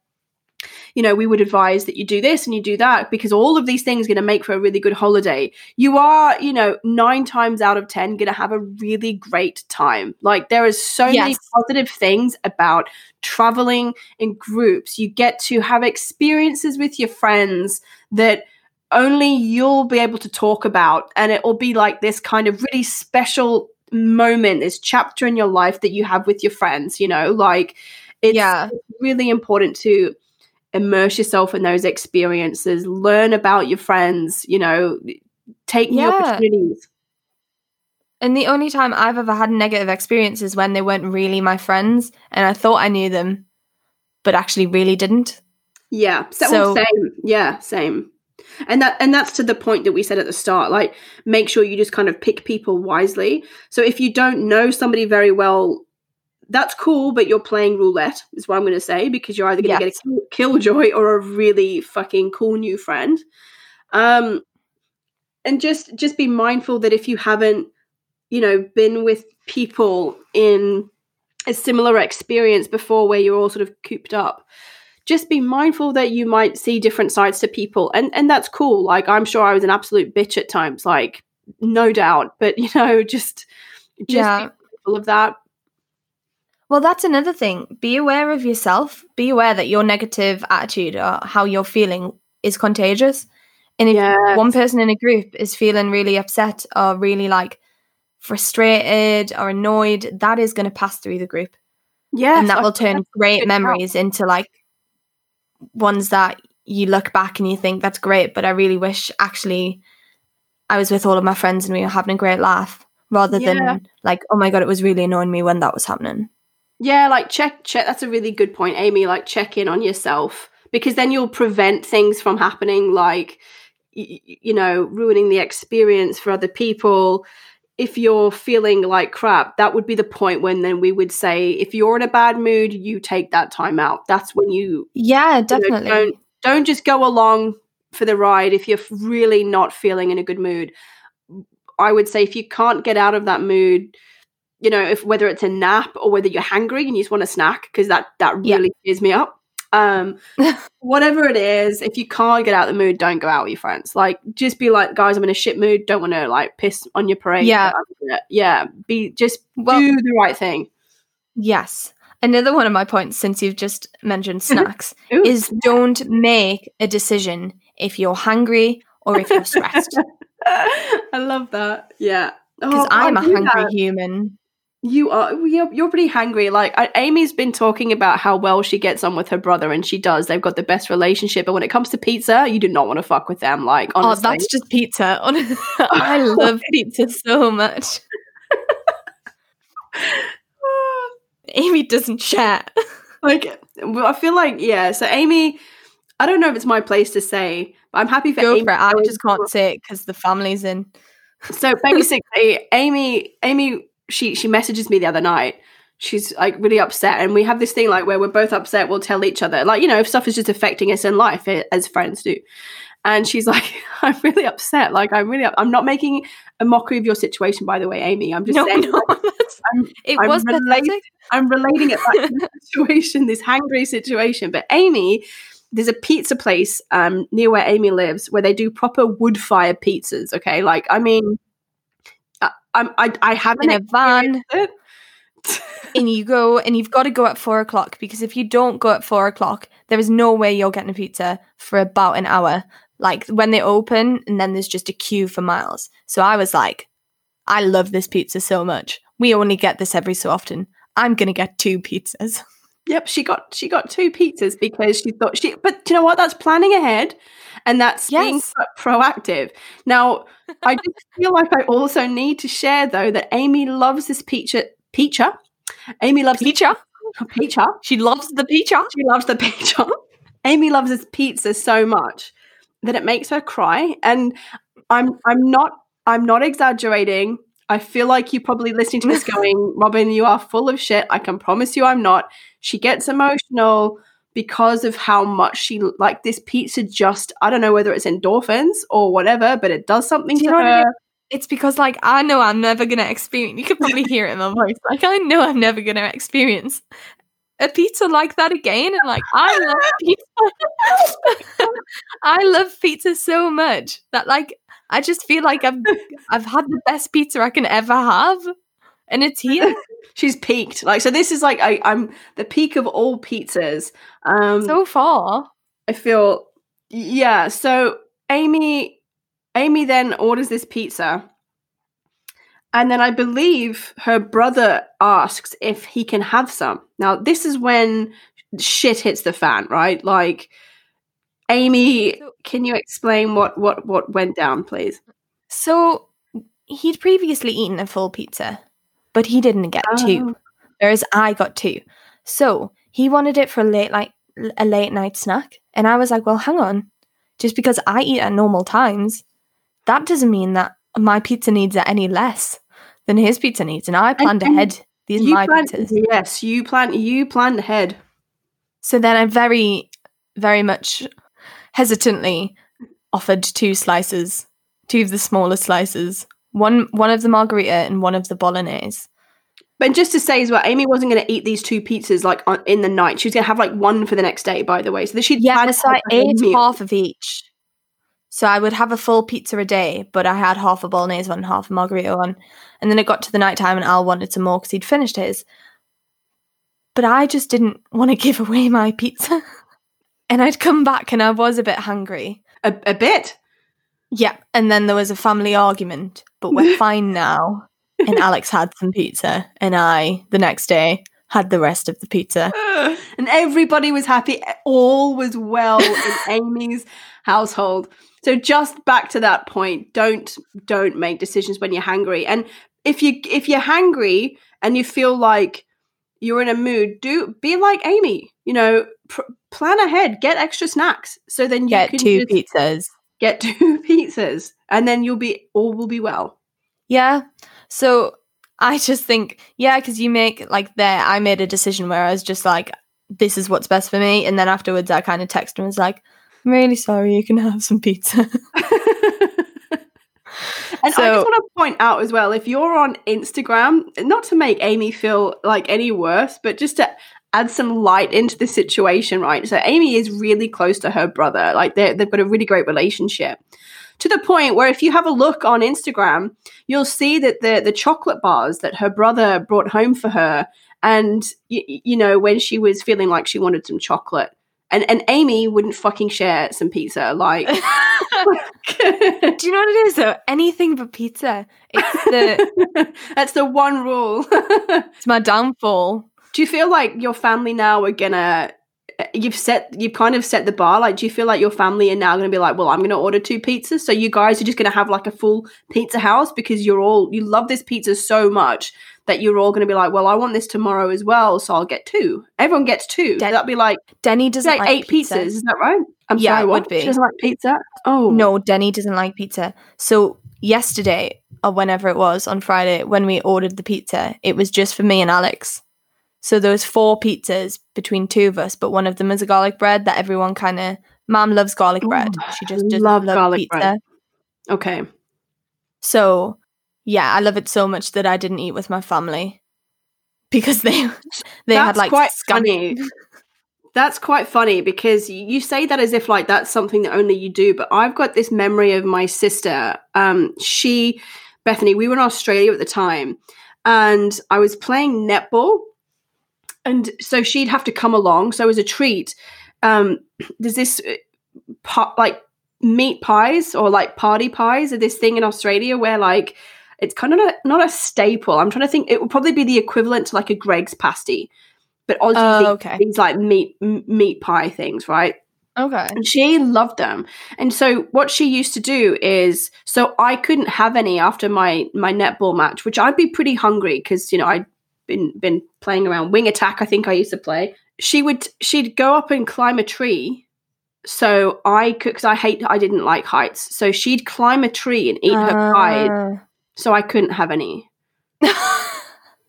you know, we would advise that you do this and you do that because all of these things are going to make for a really good holiday. You are, you know, nine times out of 10 going to have a really great time. Like, there is so many positive things about traveling in groups. You get to have experiences with your friends that only you'll be able to talk about. And it will be like this kind of really special moment, this chapter in your life that you have with your friends, you know, like it's yeah. really important to immerse yourself in those experiences, learn about your friends, you know, take new Yeah. opportunities. And the only time I've ever had negative experience is when they weren't really my friends and I thought I knew them, but actually really didn't. Yeah. So, So- same. Yeah, same. and that and that's to the point that we said at the start like make sure you just kind of pick people wisely so if you don't know somebody very well that's cool but you're playing roulette is what i'm going to say because you're either going to Yes. get a killjoy or a really fucking cool new friend um and just just be mindful that if you haven't you know been with people in a similar experience before where you're all sort of cooped up just be mindful that you might see different sides to people and and that's cool like i'm sure i was an absolute bitch at times like no doubt but you know just just Yeah. be mindful of that Well, that's another thing. Be aware of yourself. Be aware that your negative attitude or how you're feeling is contagious. And if yeah one person in a group is feeling really upset or really like frustrated or annoyed, that is going to pass through the group. yeah and that will turn great memories into like ones that you look back and you think that's great, but I really wish actually I was with all of my friends and we were having a great laugh rather Yeah. than like, oh my god, it was really annoying me when that was happening. Yeah, like check check that's a really good point, Amy. Like check in on yourself because then you'll prevent things from happening like y- you know, ruining the experience for other people. If you're feeling like crap, that would be the point when then we would say if you're in a bad mood, you take that time out. That's when you Yeah, you know, definitely. don't don't just go along for the ride if you're really not feeling in a good mood. I would say if you can't get out of that mood, you know, if whether it's a nap or whether you're hungry and you just want a snack because that that Yeah. really cheers me up. Um, whatever it is, if you can't get out of the mood, don't go out with your friends. Like, just be like, guys, I'm in a shit mood. Don't want to like piss on your parade. Yeah. but I'm gonna- yeah. Be just Well- do the right thing. yes. Another one of my points since you've just mentioned snacks Ooh. is don't make a decision if you're hungry or if you're stressed. I love that. Yeah. Because Oh, I'm a hungry that. human. You are. You're, you're pretty hangry. Like I, Amy's been talking about how well she gets on with her brother, and she does. They've got the best relationship. But when it comes to pizza, you do not want to fuck with them. Like oh, honestly, Oh, that's just pizza. I love pizza so much. Amy doesn't share. like well, I feel like yeah. So Amy, I don't know if it's my place to say, but I'm happy for Go Amy. for it. I just can't say it because the family's in. so basically amy amy she she messages me the other night she's like really upset and we have this thing like where we're both upset we'll tell each other like you know if stuff is just affecting us in life eh, as friends do and she's like i'm really upset like i'm really up- i'm not making a mockery of your situation by the way amy i'm just No, saying no, like, I'm- it I'm was pathetic. I'm relating it back to the situation, this hangry situation. But Amy, there's a pizza place um, near where Amy lives where they do proper wood fire pizzas. Okay, like I mean, I'm I, I haven't In a van, and you go, and you've got to go at four o'clock because if you don't go at four o'clock, there is no way you're getting a pizza for about an hour. Like when they open, and then there's just a queue for miles. So I was like, I love this pizza so much. We only get this every so often. I'm gonna get two pizzas. Yep, she got she got two pizzas because she thought she. But you know what? That's planning ahead, and that's being Yes. pro- proactive. Now, I just feel like I also need to share though that Amy loves this pizza. Pizza. Amy loves Pizza. pizza. She loves the pizza. She loves the pizza. Amy loves this pizza so much that it makes her cry. And I'm I'm not I'm not exaggerating. I feel like you're probably listening to this going, Robyn, you are full of shit. I can promise you I'm not. She gets emotional because of how much she like this pizza just I don't know whether it's endorphins or whatever, but it does something Do to know what it her. It's because like I know I'm never gonna experience. You could probably hear it in my voice. Like I know I'm never gonna experience a pizza like that again. And like I love pizza. I love pizza so much that like I just feel like I've I've had the best pizza I can ever have, and it's here She's peaked. Like so this is like I, I'm the peak of all pizzas. Um so far. I feel yeah. So Amy, Amy then orders this pizza, and then I believe her brother asks if he can have some. Now this is when shit hits the fan, right? Like, Amy, can you explain what what what went down, please? So he'd previously eaten a full pizza, but he didn't get Oh. two. whereas I got two. So he wanted it for a late like a late night snack, and I was like, "Well, hang on, just because I eat at normal times, that doesn't mean that my pizza needs are any less than his pizza needs. And I planned and ahead. These are my planned, pizzas. yes, you planned. You planned ahead. So then I very, very much hesitantly offered two slices, two of the smaller slices, one one of the margherita and one of the bolognese. But just to say as well, Amy wasn't going to eat these two pizzas like on, in the night. She was going to have like one for the next day. By the way, so that she'd Yeah, so I ate meal. half of each. So I would have a full pizza a day, but I had half a bolognese one, half a margherita one. And then it got to the night time and Al wanted some more because he'd finished his. But I just didn't want to give away my pizza. and I'd come back and I was a bit hungry. a, a bit. Yeah. And then there was a family argument, but we're fine now. And Alex had some pizza, and I, the next day, had the rest of the pizza. and everybody was happy. All was well in Amy's household. So just back to that point, don't don't make decisions when you're hungry. And if you if you're hungry and you feel like you're in a mood, do be like Amy. You know, pr- plan ahead, get extra snacks, so then you Get can two just pizzas. Get two pizzas, and then you'll be all will be well. Yeah. So I just think, yeah, because you make like there, I made a decision where I was just like, this is what's best for me. And then afterwards, I kind of texted and was like, I'm really sorry, you can have some pizza. And I just want to point out as well, if you're on Instagram, not to make Amy feel like any worse, but just to add some light into the situation, right? So Amy is really close to her brother. Like they they've got a really great relationship. To the point where if you have a look on Instagram, you'll see that the the chocolate bars that her brother brought home for her and y- you know when she was feeling like she wanted some chocolate and and Amy wouldn't fucking share some pizza like Do you know what it is though? Anything but pizza. It's the That's the one rule. it's my downfall. Do you feel like your family now are gonna eh, you've set you've kind of set the bar like do you feel like your family are now gonna be like well i'm gonna order two pizzas so you guys are just gonna have like a full pizza house because you're all you love this pizza so much that you're all gonna be like well i want this tomorrow as well so i'll get two everyone gets two Dead- that'd be like, Denny doesn't like, like eight pizza. pizzas is that right i'm Yeah, sorry it what would be. she doesn't like pizza oh No, Denny doesn't like pizza. So yesterday or whenever it was on Friday when we ordered the pizza, it was just for me and Alex. So there was four pizzas between two of us, but one of them is a garlic bread that everyone kind of. Mom loves garlic Ooh, bread. She just doesn't love love, garlic pizza. bread. okay So yeah, I love it so much that I didn't eat with my family because they they had like quite funny. That's quite funny because you say that as if like that's something that only you do, but I've got this memory of my sister. Um, she, Bethany, we were in Australia at the time, and I was playing netball, and so she'd have to come along. So as a treat, um, there's this uh, pa- like meat pies or like party pies are this thing in Australia where like it's kind of not, not a staple. I'm trying to think. It would probably be the equivalent to like a Greggs pasty, but Aussies Oh, okay. these like meat m- meat pie things, right? Okay. And she loved them. And so what she used to do is so I couldn't have any after my my netball match, which I'd be pretty hungry because you know I'd been been playing around wing attack. I think I used to play. She would she'd go up and climb a tree. So I could because I hate I didn't like heights. So she'd climb a tree and eat her pie. So I couldn't have any. Ah.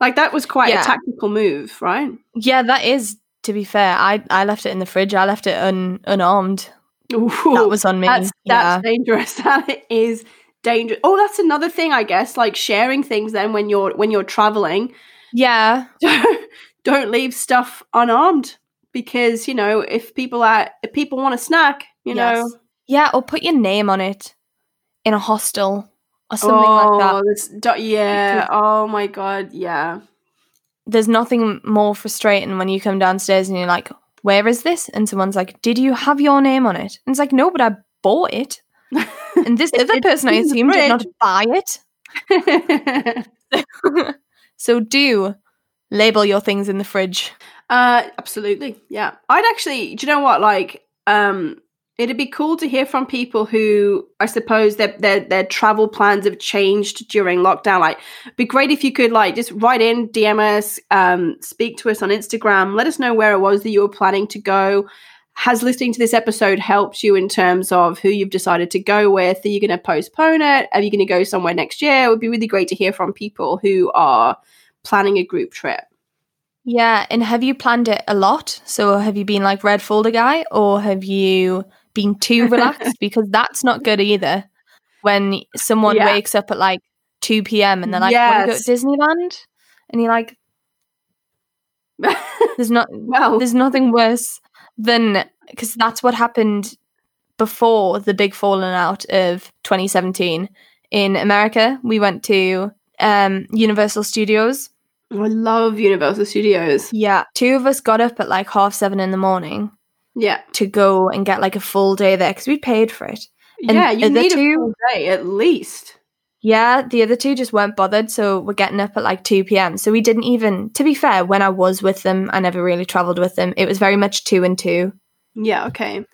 Like that was quite Yeah. a tactical move, right? yeah, that is. To be fair, I I left it in the fridge. I left it un, unarmed. Ooh. That was on me. That's yeah. that's dangerous. That is dangerous. Oh, that's another thing, I guess. Like sharing things. Then when you're when you're traveling, yeah. don't leave stuff unarmed because you know if people are if people want a snack, you know. Yeah, or put your name on it in a hostel or something oh, like that. Oh, do- yeah. Oh my god. Yeah. There's nothing more frustrating when you come downstairs and you're like, "Where is this?" And someone's like, "Did you have your name on it?" And it's like, "No, but I bought it." And this other person I assume did not buy it. so do label your things in the fridge. Uh, absolutely. Yeah. I'd actually, do you know what? Like, um, it'd be cool to hear from people who I suppose their their their travel plans have changed during lockdown. Like, it'd be great if you could like just write in, DM us, um, speak to us on Instagram, let us know where it was that you were planning to go. Has listening to this episode helped you in terms of who you've decided to go with? Are you going to postpone it? Are you going to go somewhere next year? It would be really great to hear from people who are planning a group trip. Yeah, and have you planned it a lot? So have you been like red folder guy or have you been too relaxed? because that's not good either. When someone Yeah. wakes up at like 2 p.m. and they're like, want to go to Disneyland? And you're like, there's not well, there's nothing worse than because that's what happened before the big falling out of 2017 in America. We went to um, Universal Studios. I love Universal Studios. Yeah, two of us got up at like half seven in the morning Yeah. to go and get like a full day there because we paid for it. And yeah, you need two- a full day at least. Yeah, the other two just weren't bothered, so we're getting up at like 2 p.m. So we didn't even, to be fair, when I was with them, I never really traveled with them. It was very much two and two. Yeah, okay.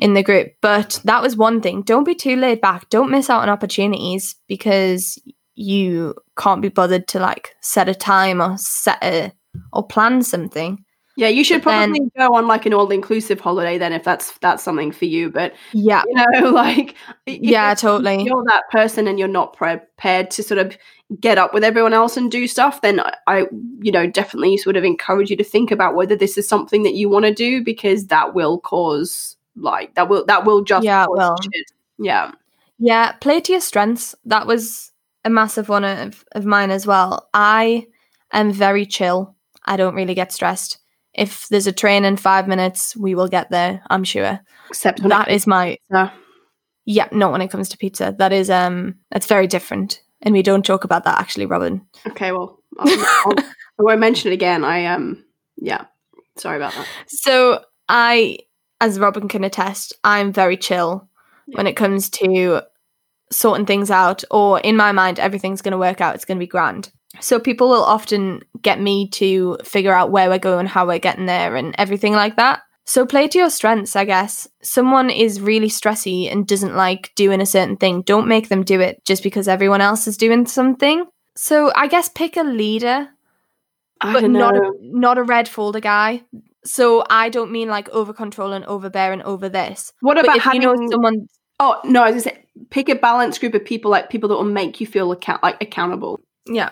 in the group. But that was one thing. Don't be too laid back. Don't miss out on opportunities because you can't be bothered to like set a time or set a or plan something. Yeah, you should But then- probably go on like an all-inclusive holiday then if that's that's something for you. But Yeah. you know, like if Yeah, totally. you're that person and you're not prepared to sort of get up with everyone else and do stuff, then I- I, you know, definitely sort of encourage you to think about whether this is something that you want to do because that will cause like that will that will just Yeah, cause will. shit. Yeah. Yeah, play to your strengths. That was a massive one of, of mine as well. I am very chill. I don't really get stressed. If there's a train in five minutes, we will get there, I'm sure. Except when That is my to- yeah, not when it comes to pizza. That is um that's very different. And we don't talk about that actually, Robyn. Okay, well, I'll, I'll, I won't mention it again. I um, yeah, sorry about that. So I, as Robyn can attest, I'm very chill when it comes to sorting things out, or in my mind, everything's going to work out. It's going to be grand. So people will often get me to figure out where we're going, how we're getting there, and everything like that. So play to your strengths, I guess. Someone is really stressy and doesn't like doing a certain thing. Don't make them do it just because everyone else is doing something. So I guess pick a leader I but not a, not a red folder guy. So I don't mean like over controlling, overbearing over this. what But about if having? you know someone, oh no, I was gonna say pick a balanced group of people, like people that will make you feel account like accountable. yeah.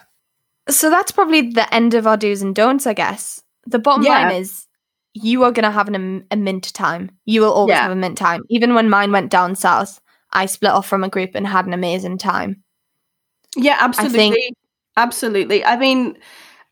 So that's probably the end of our do's and don'ts, I guess. The bottom Yeah. line is you are going to have an, a mint time. You will always Yeah. have a mint time. Even when mine went down south, I split off from a group and had an amazing time. Yeah, absolutely, absolutely. I mean,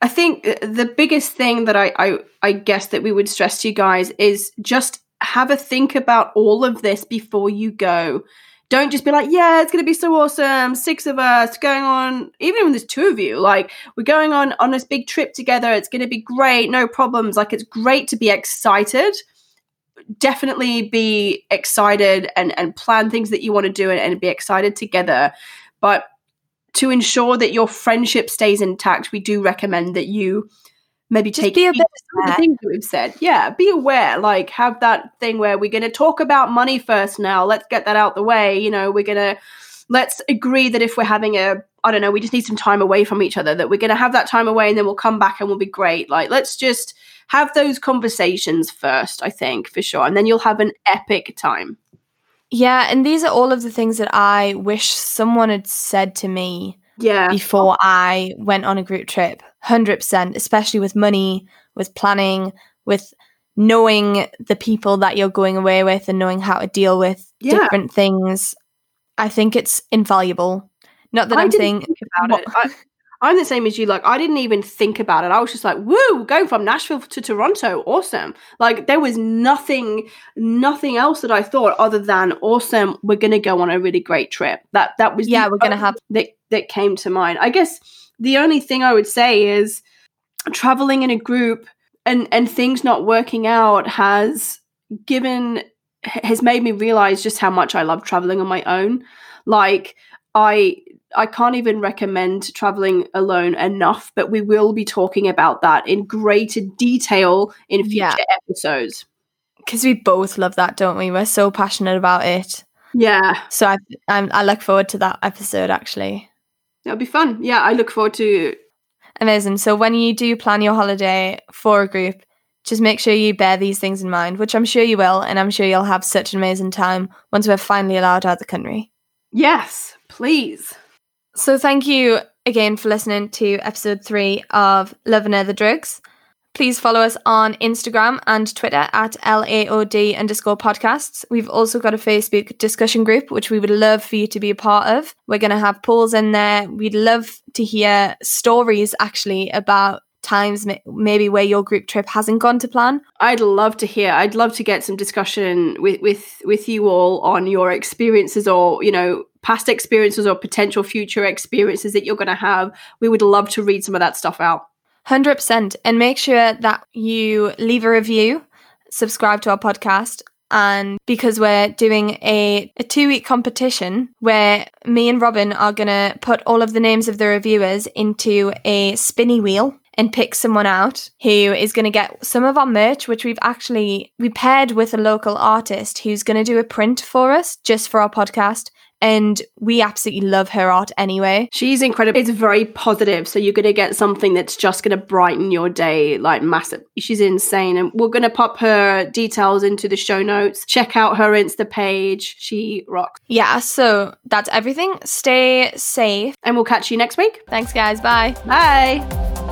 I think the biggest thing that I, I I guess that we would stress to you guys is just have a think about all of this before you go. Don't just be like, yeah, it's going to be so awesome. Six of us going on, even when there's two of you, like we're going on on this big trip together. It's going to be great, no problems. Like it's great to be excited. Definitely be excited and and plan things that you want to do and, and be excited together. But to ensure that your friendship stays intact, we do recommend that you maybe Just take be a heed bit to some of the things that we've said. Yeah, be aware. Like have that thing where we're going to talk about money first. Now let's get that out the way. You know, we're going to let's agree that if we're having a I don't know, we just need some time away from each other. That we're going to have that time away, and then we'll come back and we'll be great. Like let's just have those conversations first. I think for sure, and then you'll have an epic time. Yeah, and these are all of the things that I wish someone had said to me Yeah, before I went on a group trip. 100%, especially with money, with planning, with knowing the people that you're going away with and knowing how to deal with Yeah. different things. I think it's invaluable. Not that I I'm didn't saying think about it. I, I'm the same as you. Like, I didn't even think about it. I was just like, "Woo, going from Nashville to Toronto, awesome!" Like, there was nothing, nothing else that I thought other than awesome. We're gonna go on a really great trip. That that was the Yeah, we're gonna have- that that came to mind. I guess the only thing I would say is traveling in a group and and things not working out has given has made me realize just how much I love traveling on my own. Like I I can't even recommend traveling alone enough, but we will be talking about that in greater detail in future Yeah. episodes. because we both love that, don't we? We're so passionate about it. Yeah, So I, I'm, I look forward to that episode actually. That'll be fun. Yeah, I look forward to Amazing. So when you do plan your holiday for a group, just make sure you bear these things in mind, which I'm sure you will, and I'm sure you'll have such an amazing time once we're finally allowed out of the country. Yes, please. So thank you again for listening to episode three of Love and Other Drugs. Please follow us on Instagram and Twitter at LAOD underscore podcasts. We've also got a Facebook discussion group, which we would love for you to be a part of. We're going to have polls in there. We'd love to hear stories actually about times maybe where your group trip hasn't gone to plan i'd love to hear i'd love to get some discussion with with with you all on your experiences or you know past experiences or potential future experiences that you're going to have we would love to read some of that stuff out 100% and make sure that you leave a review subscribe to our podcast and because we're doing a, a two week competition where me and Robyn are going to put all of the names of the reviewers into a spinny wheel and pick someone out who is going to get some of our merch, which we've actually we paired with a local artist who's going to do a print for us just for our podcast. And we absolutely love her art anyway. She's incredible. It's very positive. So you're going to get something that's just going to brighten your day like massive. She's insane. And we're going to pop her details into the show notes. Check out her Insta page. She rocks. Yeah. So that's everything. Stay safe. And we'll catch you next week. Thanks, guys. Bye. Bye.